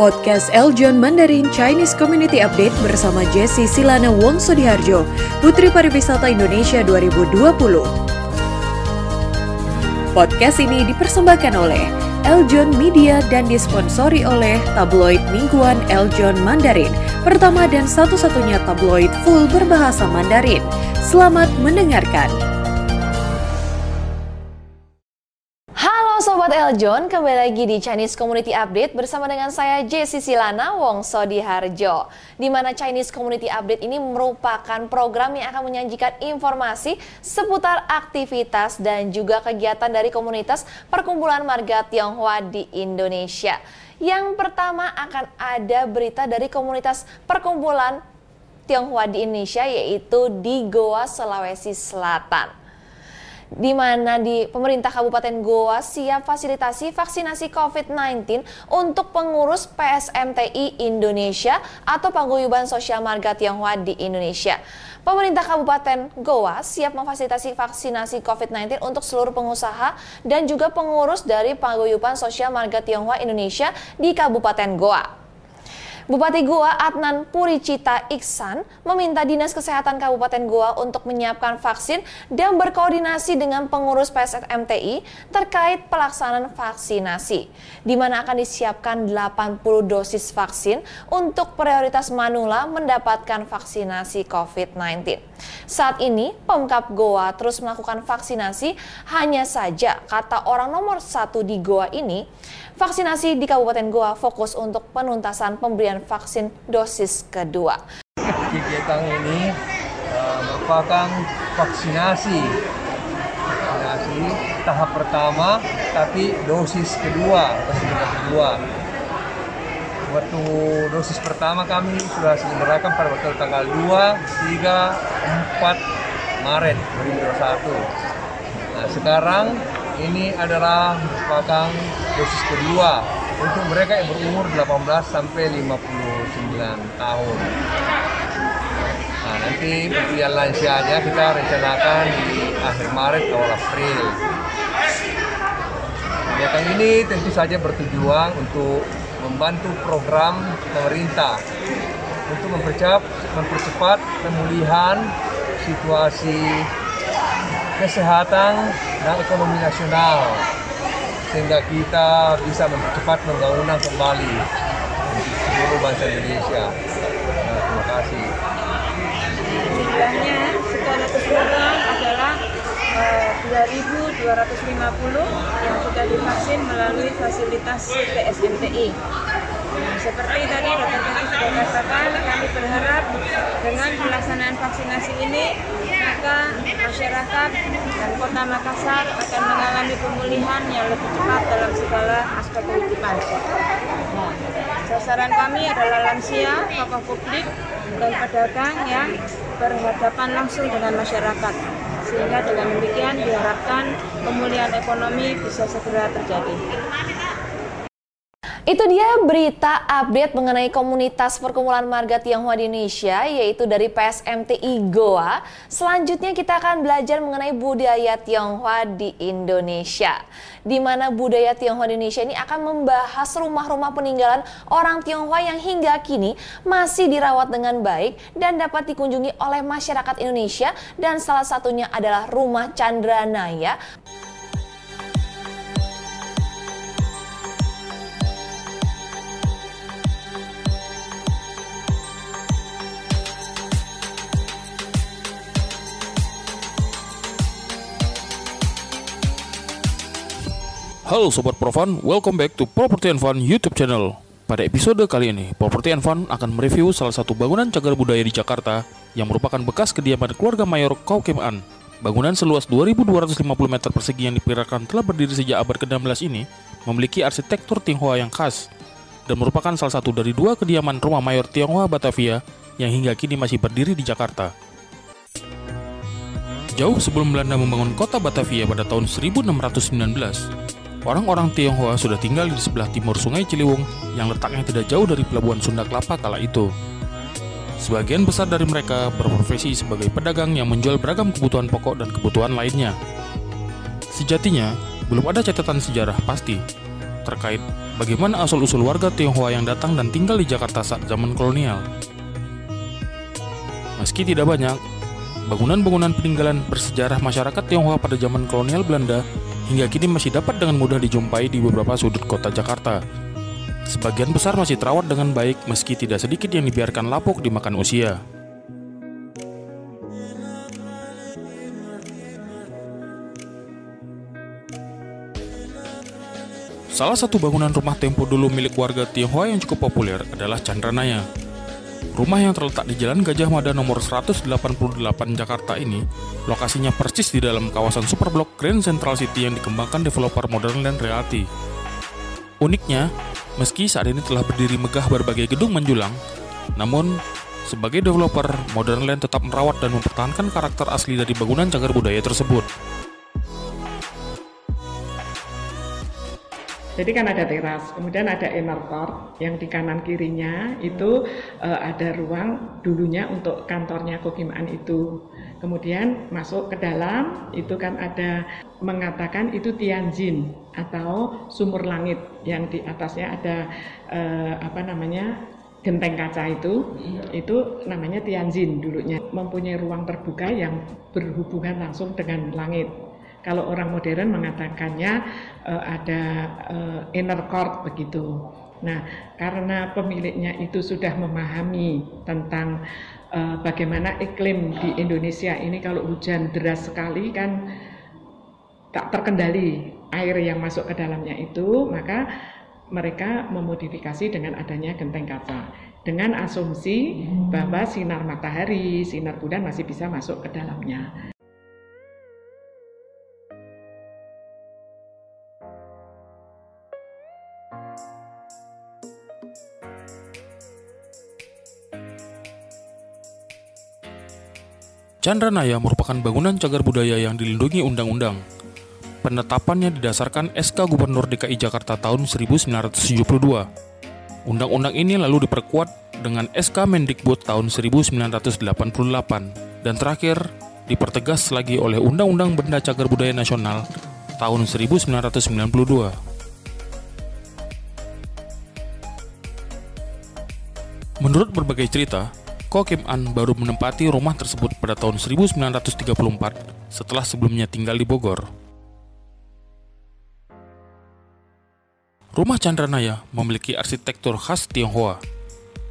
podcast Eljon Mandarin Chinese Community Update bersama Jesse Silana Wongso Diharjo, Putri Pariwisata Indonesia 2020. Podcast ini dipersembahkan oleh Eljon Media dan disponsori oleh tabloid mingguan Eljon Mandarin, pertama dan satu-satunya tabloid full berbahasa Mandarin. Selamat mendengarkan. Sobat Eljon, kembali lagi di Chinese Community Update bersama dengan saya Jessi Silana Wongso Diharjo. Di mana Chinese Community Update ini merupakan program yang akan menyajikan informasi seputar aktivitas dan juga kegiatan dari komunitas perkumpulan marga Tionghoa di Indonesia. Yang pertama akan ada berita dari komunitas perkumpulan Tionghoa di Indonesia yaitu di Goa, Sulawesi Selatan di mana di pemerintah Kabupaten Goa siap fasilitasi vaksinasi COVID-19 untuk pengurus PSMTI Indonesia atau Paguyuban Sosial Marga Tionghoa di Indonesia. Pemerintah Kabupaten Goa siap memfasilitasi vaksinasi COVID-19 untuk seluruh pengusaha dan juga pengurus dari Paguyuban Sosial Marga Tionghoa Indonesia di Kabupaten Goa. Bupati Goa Adnan Puricita Iksan meminta Dinas Kesehatan Kabupaten Goa untuk menyiapkan vaksin dan berkoordinasi dengan pengurus PSMTI terkait pelaksanaan vaksinasi, di mana akan disiapkan 80 dosis vaksin untuk prioritas Manula mendapatkan vaksinasi COVID-19. Saat ini, Pemkap Goa terus melakukan vaksinasi, hanya saja kata orang nomor satu di Goa ini, vaksinasi di Kabupaten Goa fokus untuk penuntasan pemberian vaksin dosis kedua. Kegiatan ini uh, merupakan vaksinasi vaksinasi tahap pertama tapi dosis kedua dosis kedua waktu dosis pertama kami sudah selenggarakan pada waktu tanggal 2, 3, 4 Maret 2021. Nah sekarang ini adalah merupakan dosis kedua untuk mereka yang berumur 18 sampai 59 tahun. Nah, nanti pemberian lansianya kita rencanakan di akhir Maret awal April. Kegiatan ini tentu saja bertujuan untuk membantu program pemerintah untuk mempercepat, mempercepat pemulihan situasi kesehatan dan ekonomi nasional sehingga kita bisa mempercepat pembangunan kembali seluruh bangsa Indonesia. Nah, terima kasih. Jumlahnya secara keseluruhan adalah eh, 2.250 yang sudah divaksin melalui fasilitas PSMTI. Nah, seperti tadi dokter Teti sudah katakan, kami berharap dengan pelaksanaan vaksinasi ini maka masyarakat dan kota Makassar akan mengalami pemulihan yang lebih cepat dalam segala aspek kehidupan. Sasaran kami adalah lansia, tokoh publik, dan pedagang yang berhadapan langsung dengan masyarakat. Sehingga dengan demikian diharapkan pemulihan ekonomi bisa segera terjadi. Itu dia berita update mengenai komunitas perkumpulan marga Tionghoa di Indonesia yaitu dari PSMTI Goa. Selanjutnya kita akan belajar mengenai budaya Tionghoa di Indonesia. Di mana budaya Tionghoa di Indonesia ini akan membahas rumah-rumah peninggalan orang Tionghoa yang hingga kini masih dirawat dengan baik dan dapat dikunjungi oleh masyarakat Indonesia dan salah satunya adalah Rumah Chandranaya. Halo Sobat Profan, welcome back to Property and Fun YouTube channel. Pada episode kali ini, Property and Fun akan mereview salah satu bangunan cagar budaya di Jakarta yang merupakan bekas kediaman keluarga mayor Kaukeman. Bangunan seluas 2.250 meter persegi yang diperkirakan telah berdiri sejak abad ke-16 ini memiliki arsitektur Tionghoa yang khas dan merupakan salah satu dari dua kediaman rumah mayor Tionghoa Batavia yang hingga kini masih berdiri di Jakarta. Jauh sebelum Belanda membangun kota Batavia pada tahun 1619, Orang-orang Tionghoa sudah tinggal di sebelah timur Sungai Ciliwung yang letaknya tidak jauh dari pelabuhan Sunda Kelapa kala itu. Sebagian besar dari mereka berprofesi sebagai pedagang yang menjual beragam kebutuhan pokok dan kebutuhan lainnya. Sejatinya, belum ada catatan sejarah pasti terkait bagaimana asal-usul warga Tionghoa yang datang dan tinggal di Jakarta saat zaman kolonial. Meski tidak banyak, bangunan-bangunan peninggalan bersejarah masyarakat Tionghoa pada zaman kolonial Belanda hingga kini masih dapat dengan mudah dijumpai di beberapa sudut kota Jakarta. Sebagian besar masih terawat dengan baik meski tidak sedikit yang dibiarkan lapuk dimakan usia. Salah satu bangunan rumah tempo dulu milik warga Tionghoa yang cukup populer adalah Chandranaya. Rumah yang terletak di Jalan Gajah Mada nomor 188 Jakarta ini, lokasinya persis di dalam kawasan Superblok Grand Central City yang dikembangkan developer Modern Land Realty. Uniknya, meski saat ini telah berdiri megah berbagai gedung menjulang, namun sebagai developer, Modern Land tetap merawat dan mempertahankan karakter asli dari bangunan cagar budaya tersebut. Jadi kan ada teras, kemudian ada inner court yang di kanan kirinya itu uh, ada ruang dulunya untuk kantornya Kokimaan itu. Kemudian masuk ke dalam itu kan ada mengatakan itu Tianjin atau sumur langit yang di atasnya ada uh, apa namanya genteng kaca itu. Itu namanya Tianjin dulunya. Mempunyai ruang terbuka yang berhubungan langsung dengan langit kalau orang modern mengatakannya uh, ada uh, inner court begitu. Nah, karena pemiliknya itu sudah memahami tentang uh, bagaimana iklim di Indonesia ini kalau hujan deras sekali kan tak terkendali air yang masuk ke dalamnya itu, maka mereka memodifikasi dengan adanya genteng kaca dengan asumsi bahwa sinar matahari, sinar bulan masih bisa masuk ke dalamnya. Chandranaya merupakan bangunan cagar budaya yang dilindungi undang-undang. Penetapannya didasarkan SK Gubernur DKI Jakarta tahun 1972. Undang-undang ini lalu diperkuat dengan SK Mendikbud tahun 1988 dan terakhir dipertegas lagi oleh Undang-Undang Benda Cagar Budaya Nasional tahun 1992. Menurut berbagai cerita, Ko Kim An baru menempati rumah tersebut pada tahun 1934 setelah sebelumnya tinggal di Bogor. Rumah Chandranaya memiliki arsitektur khas Tionghoa.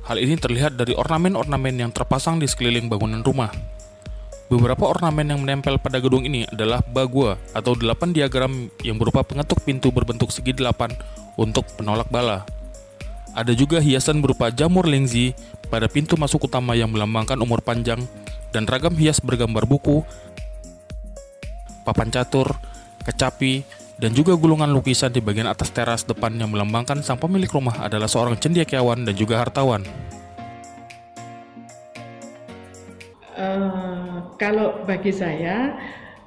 Hal ini terlihat dari ornamen-ornamen yang terpasang di sekeliling bangunan rumah. Beberapa ornamen yang menempel pada gedung ini adalah bagua atau delapan diagram yang berupa pengetuk pintu berbentuk segi delapan untuk penolak bala. Ada juga hiasan berupa jamur lengzi pada pintu masuk utama yang melambangkan umur panjang dan ragam hias bergambar buku, papan catur, kecapi, dan juga gulungan lukisan di bagian atas teras depan yang melambangkan sang pemilik rumah adalah seorang cendekiawan dan juga hartawan. Uh, kalau bagi saya,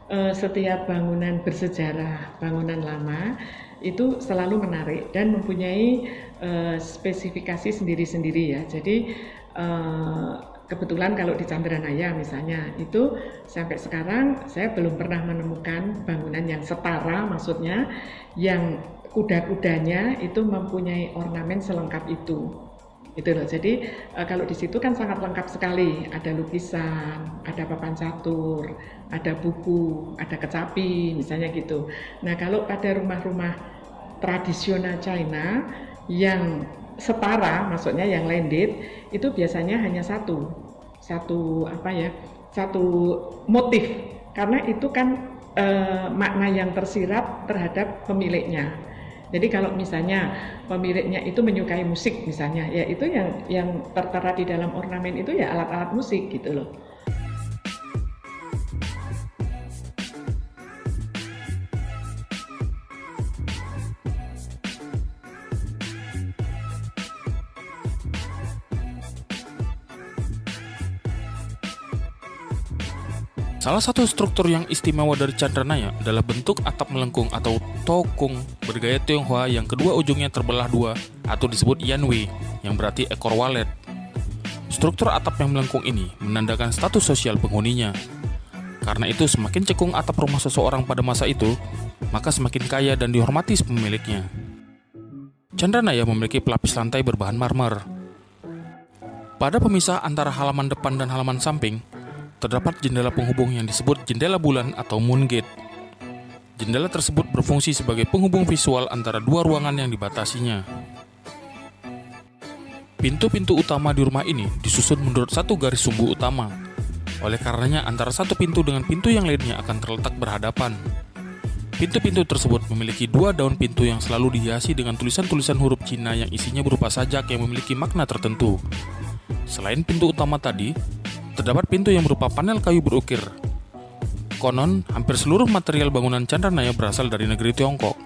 uh, setiap bangunan bersejarah, bangunan lama itu selalu menarik dan mempunyai uh, spesifikasi sendiri-sendiri ya. Jadi uh, kebetulan kalau di Chandranaya misalnya itu sampai sekarang saya belum pernah menemukan bangunan yang setara maksudnya yang kuda-kudanya itu mempunyai ornamen selengkap itu itu loh. Jadi uh, kalau di situ kan sangat lengkap sekali. Ada lukisan, ada papan catur, ada buku, ada kecapi, misalnya gitu. Nah kalau pada rumah-rumah tradisional China yang setara, maksudnya yang landed itu biasanya hanya satu, satu apa ya, satu motif. Karena itu kan e, makna yang tersirat terhadap pemiliknya. Jadi kalau misalnya pemiliknya itu menyukai musik misalnya, ya itu yang yang tertera di dalam ornamen itu ya alat-alat musik gitu loh. Salah satu struktur yang istimewa dari Chandranaya adalah bentuk atap melengkung atau tokung bergaya Tionghoa yang kedua ujungnya terbelah dua atau disebut yanwei yang berarti ekor walet. Struktur atap yang melengkung ini menandakan status sosial penghuninya. Karena itu semakin cekung atap rumah seseorang pada masa itu, maka semakin kaya dan dihormati pemiliknya. Chandranaya memiliki pelapis lantai berbahan marmer. Pada pemisah antara halaman depan dan halaman samping, terdapat jendela penghubung yang disebut jendela bulan atau moon gate. Jendela tersebut berfungsi sebagai penghubung visual antara dua ruangan yang dibatasinya. Pintu-pintu utama di rumah ini disusun menurut satu garis sumbu utama. Oleh karenanya antara satu pintu dengan pintu yang lainnya akan terletak berhadapan. Pintu-pintu tersebut memiliki dua daun pintu yang selalu dihiasi dengan tulisan-tulisan huruf Cina yang isinya berupa sajak yang memiliki makna tertentu. Selain pintu utama tadi, terdapat pintu yang berupa panel kayu berukir. Konon, hampir seluruh material bangunan Chandranaya berasal dari negeri Tiongkok.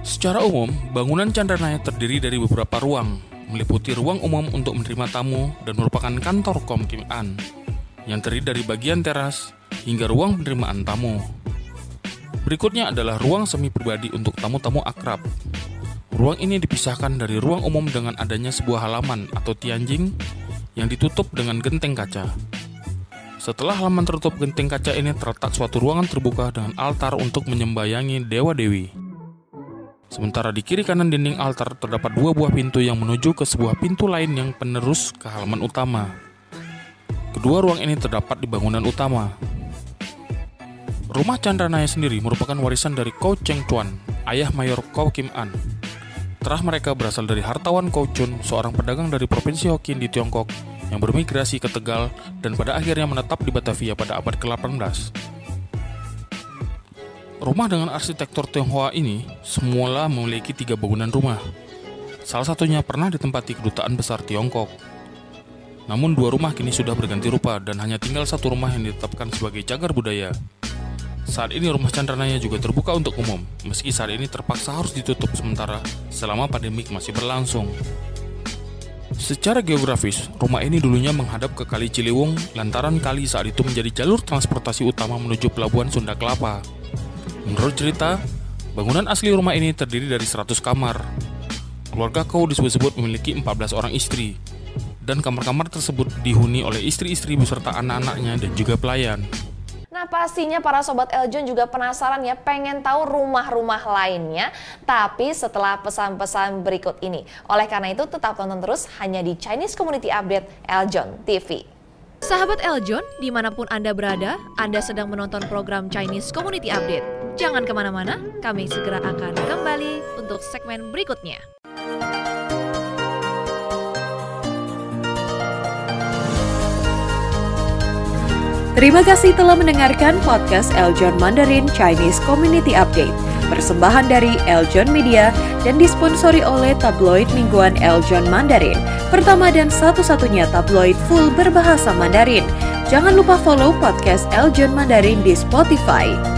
Secara umum, bangunan Chandranaya terdiri dari beberapa ruang, meliputi ruang umum untuk menerima tamu dan merupakan kantor Kom Kim An, yang terdiri dari bagian teras hingga ruang penerimaan tamu. Berikutnya adalah ruang semi pribadi untuk tamu-tamu akrab. Ruang ini dipisahkan dari ruang umum dengan adanya sebuah halaman atau tianjing yang ditutup dengan genteng kaca. Setelah halaman tertutup genteng kaca ini terletak suatu ruangan terbuka dengan altar untuk menyembayangi dewa-dewi. Sementara di kiri kanan dinding altar terdapat dua buah pintu yang menuju ke sebuah pintu lain yang penerus ke halaman utama. Kedua ruang ini terdapat di bangunan utama, Rumah Chandranaya sendiri merupakan warisan dari Ko Cheng Chuan, ayah mayor Ko Kim An. Terah mereka berasal dari hartawan Ko Chun, seorang pedagang dari Provinsi Hokkien di Tiongkok yang bermigrasi ke Tegal dan pada akhirnya menetap di Batavia pada abad ke-18. Rumah dengan arsitektur Tionghoa ini semula memiliki tiga bangunan rumah. Salah satunya pernah ditempati kedutaan besar Tiongkok. Namun dua rumah kini sudah berganti rupa dan hanya tinggal satu rumah yang ditetapkan sebagai cagar budaya. Saat ini rumah Chandranaya juga terbuka untuk umum, meski saat ini terpaksa harus ditutup sementara selama pandemik masih berlangsung. Secara geografis, rumah ini dulunya menghadap ke Kali Ciliwung lantaran kali saat itu menjadi jalur transportasi utama menuju pelabuhan Sunda Kelapa. Menurut cerita, bangunan asli rumah ini terdiri dari 100 kamar. Keluarga Kau disebut-sebut memiliki 14 orang istri, dan kamar-kamar tersebut dihuni oleh istri-istri beserta anak-anaknya dan juga pelayan. Pastinya para Sobat Eljon juga penasaran ya pengen tahu rumah-rumah lainnya Tapi setelah pesan-pesan berikut ini Oleh karena itu tetap tonton terus hanya di Chinese Community Update Eljon TV Sahabat Eljon, di mana pun Anda berada, Anda sedang menonton program Chinese Community Update. Jangan ke mana-mana, kami segera akan kembali untuk segmen berikutnya. Terima kasih telah mendengarkan podcast Eljon Mandarin Chinese Community Update. Persembahan dari Eljon Media dan disponsori oleh tabloid mingguan Eljon Mandarin. Pertama dan satu-satunya tabloid full berbahasa Mandarin. Jangan lupa follow podcast Eljon Mandarin di Spotify.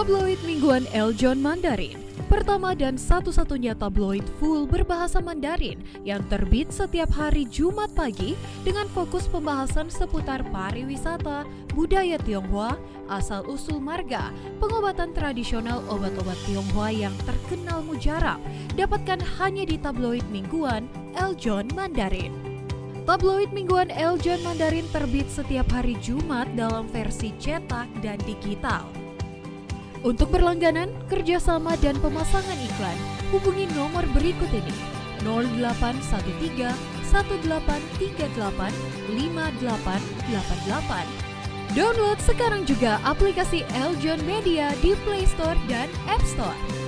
Tabloid mingguan Eljon Mandarin pertama dan satu-satunya tabloid full berbahasa Mandarin yang terbit setiap hari Jumat pagi dengan fokus pembahasan seputar pariwisata, budaya Tionghoa, asal-usul marga, pengobatan tradisional obat-obat Tionghoa yang terkenal mujarab, dapatkan hanya di tabloid mingguan Eljon Mandarin. Tabloid mingguan Eljon Mandarin terbit setiap hari Jumat dalam versi cetak dan digital. Untuk berlangganan, kerjasama, dan pemasangan iklan, hubungi nomor berikut ini 0813 1838 5888. Download sekarang juga aplikasi Eljon Media di Play Store dan App Store.